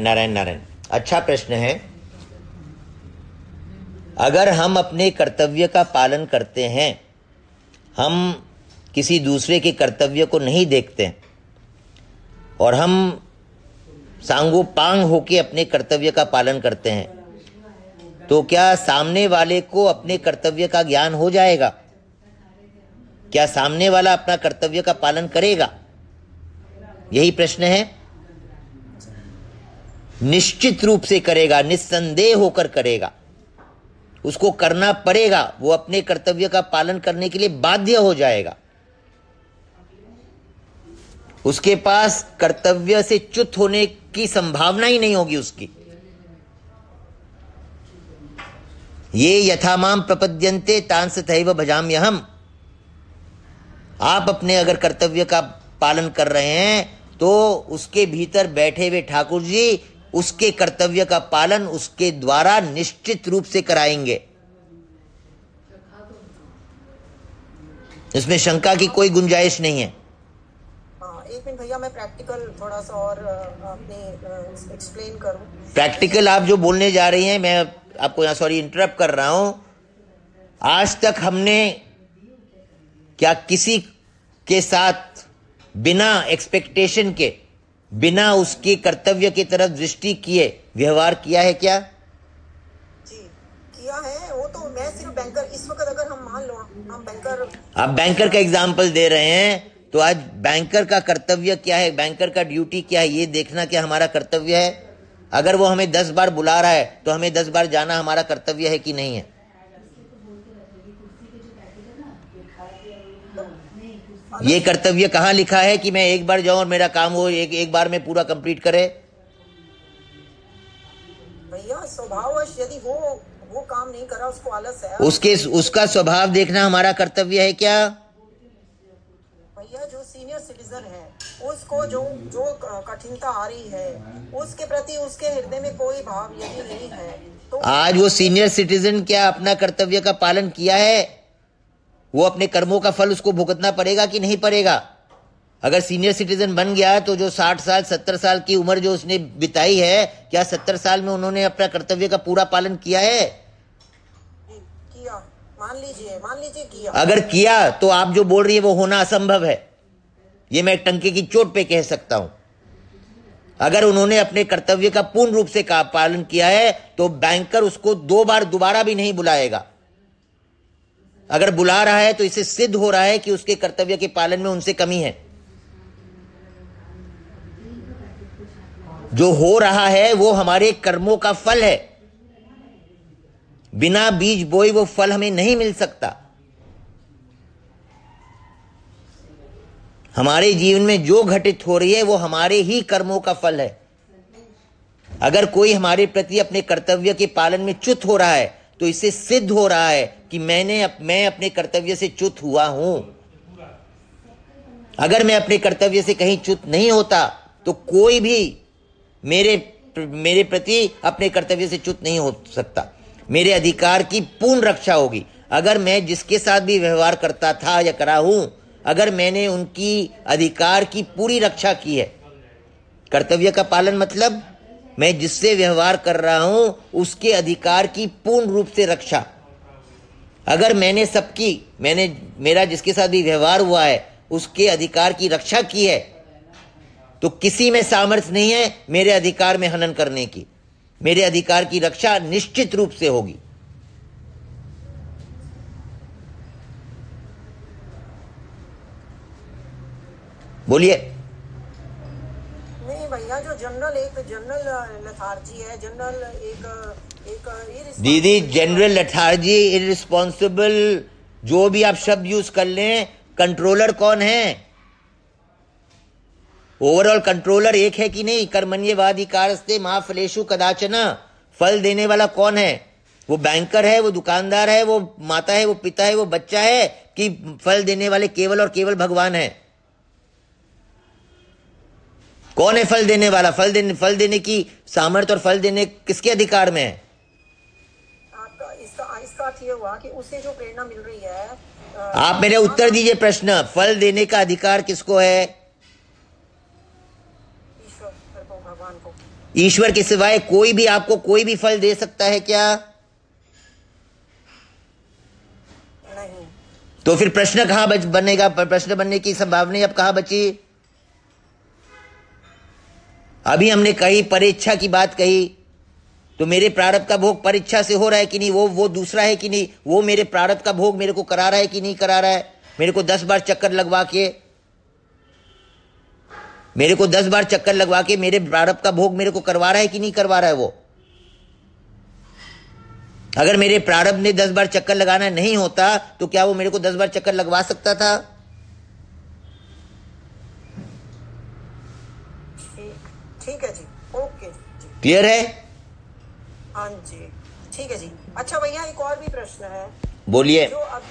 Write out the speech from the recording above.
नारायण नारायण। अच्छा प्रश्न है। अगर हम अपने कर्तव्य का पालन करते हैं, हम किसी दूसरे के कर्तव्य को नहीं देखते, और हम सांगो पांग होके अपने कर्तव्य का पालन करते हैं तो क्या सामने वाले को अपने कर्तव्य का ज्ञान हो जाएगा? क्या सामने वाला अपना कर्तव्य का पालन करेगा? यही प्रश्न है। निश्चित रूप से करेगा, निस्संदेह होकर करेगा। उसको करना पड़ेगा, वो अपने कर्तव्य का पालन करने के लिए बाध्य हो जाएगा। उसके पास कर्तव्य से च्युत होने की संभावना ही नहीं होगी उसकी। ये यथामाम प्रपद्यंते तांस तैव भजाम्य हम आप अपने अगर कर्तव्य का पालन कर रहे हैं तो उसके भीतर बैठे हुए ठाकुर जी उसके कर्तव्य का पालन उसके द्वारा निश्चित रूप से कराएँगे। इसमें शंका की कोई गुंजाइश नहीं है। एक मिनट भैया मैं प्रैक्टिकल थोड़ा सा और अपने एक्सप्लेन करूँ। प्रैक्टिकल आप जो बोलने जा रही हैं मैं आपको यहाँ सॉरी इंटरप्ट कर रहा हूँ। आज तक हमने क्या किसी के साथ बिना एक्सपेक्टेशन के बिना उसके कर्तव्य की तरफ़ दृष्टि किए व्यवहार किया है क्या? जी किया है। वो तो मैं सिर्फ़ बैंकर इस वक्त अगर हम मान लो हम बैंकर आप बैंकर का एग्ज़ाम्पल दे रहे हैं तो आज बैंकर का कर्तव्य क्या है? बैंकर का ड्यूटी क्या है? ये देखना क्या हमारा कर्तव्य है। अगर वो हमें दस बार बुला रहा है तो हमें दस बार जाना हमारा कर्तव्य है कि नहीं है? ये कर्तव्य कहाँ लिखा है कि मैं एक बार जाऊँ और मेरा काम वो एक एक बार में पूरा कंप्लीट करे? भैया स्वभाव यदि वो वो काम नहीं करा उसको आलस है। उसके उसका स्वभाव देखना हमारा कर्तव्य है क्या? भैया जो सीनियर सिटीजन है उसको जो जो कठिनता आ रही है उसके प्रति उसके हृदय में कोई भाव यदि नहीं है तो आज वो सीनियर सिटीजन क्या अपना कर्तव्य का पालन किया है? वो अपने कर्मों का फल उसको भुगतना पड़ेगा कि नहीं पड़ेगा? अगर सीनियर सिटीजन बन गया तो जो साठ साल सत्तर साल की उम्र जो उसने बिताई है क्या सत्तर साल में उन्होंने अपना कर्तव्य का पूरा पालन किया है? किया। मान लीजिए मान लीजिए किया। अगर किया तो आप जो बोल रही है वो होना असंभव है। ये मैं टंके की चोट पे कह सकता हूँ। अगर उन्होंने अपने कर्तव्य का पूर्ण रूप से पालन किया है तो बैंकर उसको दो बार दोबारा भी नहीं बुलाएगा। अगर बुला रहा है तो इसे सिद्ध हो रहा है कि उसके कर्तव्य के पालन में उनसे कमी है। जो हो रहा है, वो हमारे कर्मों का फल है। बिना बीज बोए वो फल हमें नहीं मिल सकता। हमारे जीवन में जो घटित हो रही है, वो हमारे ही कर्मों का फल है। अगर कोई हमारे प्रति अपने कर्तव्य के पालन में च्युत हो रहा है तो इससे सिद्ध हो रहा है कि मैंने मैं अपने कर्तव्य से च्युत हुआ हूँ। अगर मैं अपने कर्तव्य से कहीं च्युत नहीं होता तो कोई भी मेरे मेरे प्रति अपने कर्तव्य से च्युत नहीं हो सकता। मेरे अधिकार की पूर्ण रक्षा होगी। अगर मैं जिसके साथ भी व्यवहार करता था या करा हूँ, अगर मैंने उनकी अधिकार की पूरी रक्षा की है, कर्तव्य का पालन मतलब मैं जिससे व्यवहार कर रहा हूँ, उसके अधिकार की पूर्ण रूप से रक्षा। अगर मैंने सबकी, मैंने, मेरा जिसके साथ भी व्यवहार हुआ है, उसके अधिकार की रक्षा की है तो किसी में सामर्थ्य नहीं है मेरे अधिकार में हनन करने की। मेरे अधिकार की रक्षा निश्चित रूप से होगी। बोलिए। भैया जो जनरल एक जनरल लथार्जी है जनरल एक एक दीदी जनरल लथार्जी इरिस्पॉन्सिबल जो भी आप शब्द यूज़ कर लें कंट्रोलर कौन है? ओवरऑल कंट्रोलर एक है कि नहीं? कर्मण्यवादी कारस्ते महाफलेशु कदाचना, फल देने वाला कौन है? वो बैंकर है, वो दुकानदार है, वो माता है, वो पिता है, वो बच्चा है कि फल देने वाले केवल और केवल भगवान है। कौन है फल देने वाला? फल देने फल देने की सामर्थ्य और फल देने किसके अधिकार में है? है आप मेरे उत्तर दीजिए प्रश्न। फल देने का अधिकार किसको है? ईश्वर के सिवाय कोई भी आपको कोई भी फल दे सकता है क्या? नहीं। तो फिर प्रश्न कहाँ बनेगा? प्रश्न बनने की संभावना अब कहाँ बची? अभी हमने कही, परीक्षा की बात कही। तो मेरे प्रारब्ध का भोग परीक्षा से हो रहा है कि नहीं? वो वो दूसरा है कि नहीं? वो मेरे प्रारब्ध का भोग मेरे को करा रहा है कि नहीं करा रहा है? मेरे को दस बार चक्कर लगवा के, मेरे को दस बार चक्कर लगवा के मेरे प्रारब्ध का भोग मेरे को करवा रहा है कि नहीं करवा रहा है वो? अगर मेरे प्रारब्ध ने दस बार चक्कर लगाना नहीं होता तो क्या वो मेरे को दस बार चक्कर लगवा सकता था? ठीक है जी ओके क्लियर है? हाँ जी ठीक है जी। अच्छा भैया एक और भी प्रश्न है। बोलिए। जो अब